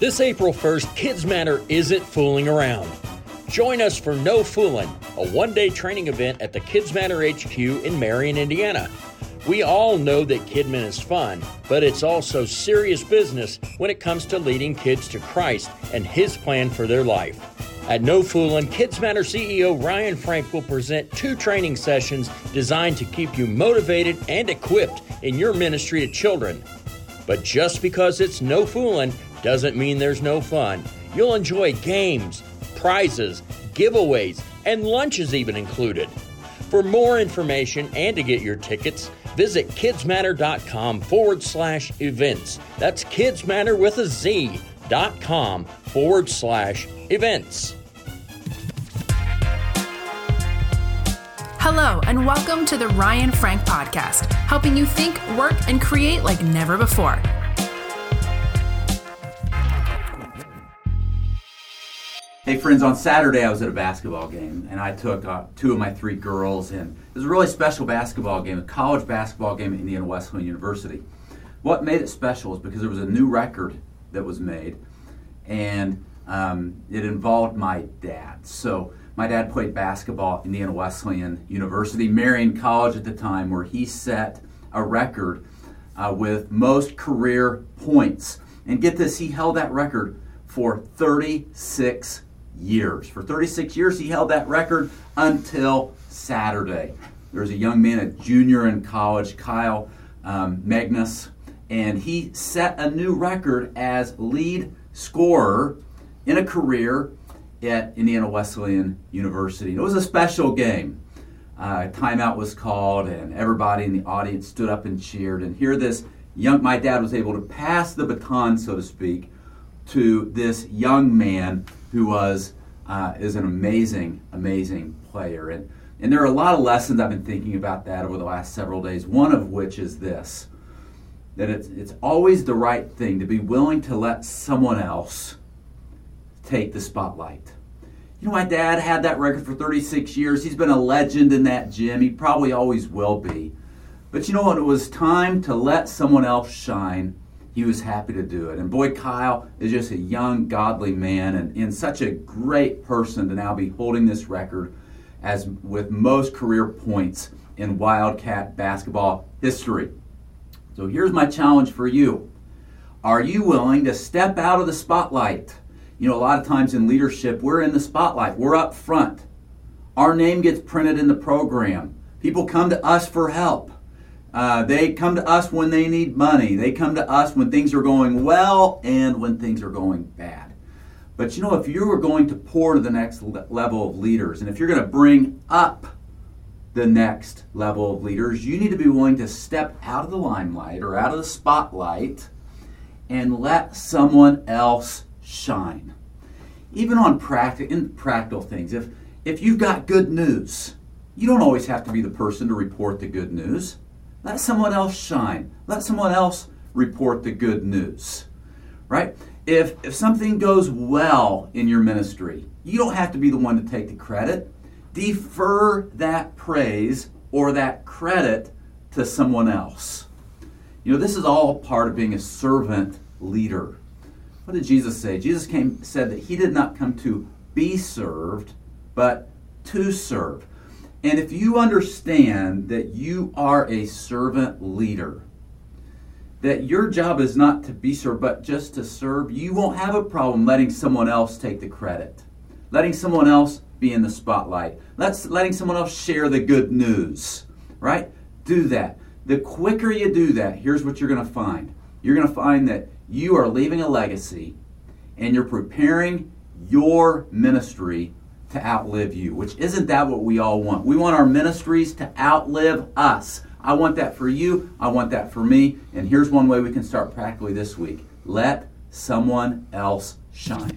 This April 1st, Kids Matter isn't fooling around. Join us for No Foolin', a one day training event at the Kids Matter HQ in Marion, Indiana. We all know that Kidmin is fun, but it's also serious business when it comes to leading kids to Christ and His plan for their life. At No Foolin', Kids Matter CEO Ryan Frank will present two training sessions designed to keep you motivated and equipped in your ministry to children. But just because it's no fooling doesn't mean there's no fun. You'll enjoy games, prizes, giveaways, and lunches even included. For more information and to get your tickets, visit kidsmatter.com forward slash events. That's kidsmatter with a Z dot com forward slash events. Hello, and welcome to the Ryan Frank Podcast, helping you think, work, and create like never before. Hey friends, on Saturday I was at a basketball game and I took uh, two of my three girls and it was a really special basketball game, a college basketball game at Indiana Wesleyan University. What made it special is because there was a new record that was made and um, it involved my dad. So my dad played basketball at Indiana Wesleyan University, Marion College at the time, where he set a record uh, with most career points. And get this, he held that record for 36 years. For 36 years, he held that record until Saturday. There was a young man, a junior in college, Kyle um, Mangas, and he set a new record as lead scorer in a career at Indiana Wesleyan University. It was a special game. Uh, timeout was called, and everybody in the audience stood up and cheered. And here, this young, my dad was able to pass the baton, so to speak, to this young man who was uh, is an amazing, amazing player. And and there are a lot of lessons I've been thinking about that over the last several days. One of which is this: that it's it's always the right thing to be willing to let someone else take the spotlight. You know, my dad had that record for 36 years. He's been a legend in that gym. He probably always will be. But you know what? It was time to let someone else shine. He was happy to do it. And boy, Kyle is just a young, godly man and, and such a great person to now be holding this record as with most career points in Wildcat basketball history. So here's my challenge for you. Are you willing to step out of the spotlight? You know, a lot of times in leadership, we're in the spotlight, we're up front. Our name gets printed in the program. People come to us for help. Uh, they come to us when they need money. They come to us when things are going well and when things are going bad. But you know, if you are going to pour to the next level of leaders, and if you're going to bring up the next level of leaders, you need to be willing to step out of the limelight or out of the spotlight and let someone else shine. Even on practical in practical things. If if you've got good news, you don't always have to be the person to report the good news. Let someone else shine. Let someone else report the good news. Right? If if something goes well in your ministry, you don't have to be the one to take the credit. Defer that praise or that credit to someone else. You know, this is all part of being a servant leader. What did Jesus say? Jesus came said that he did not come to be served, but to serve. And if you understand that you are a servant leader, that your job is not to be served, but just to serve, you won't have a problem letting someone else take the credit, letting someone else be in the spotlight, Let's, letting someone else share the good news, right? Do that. The quicker you do that, here's what you're going to find. You're going to find that you are leaving a legacy and you're preparing your ministry to outlive you, which isn't that what we all want? We want our ministries to outlive us. I want that for you. I want that for me. And here's one way we can start practically this week let someone else shine.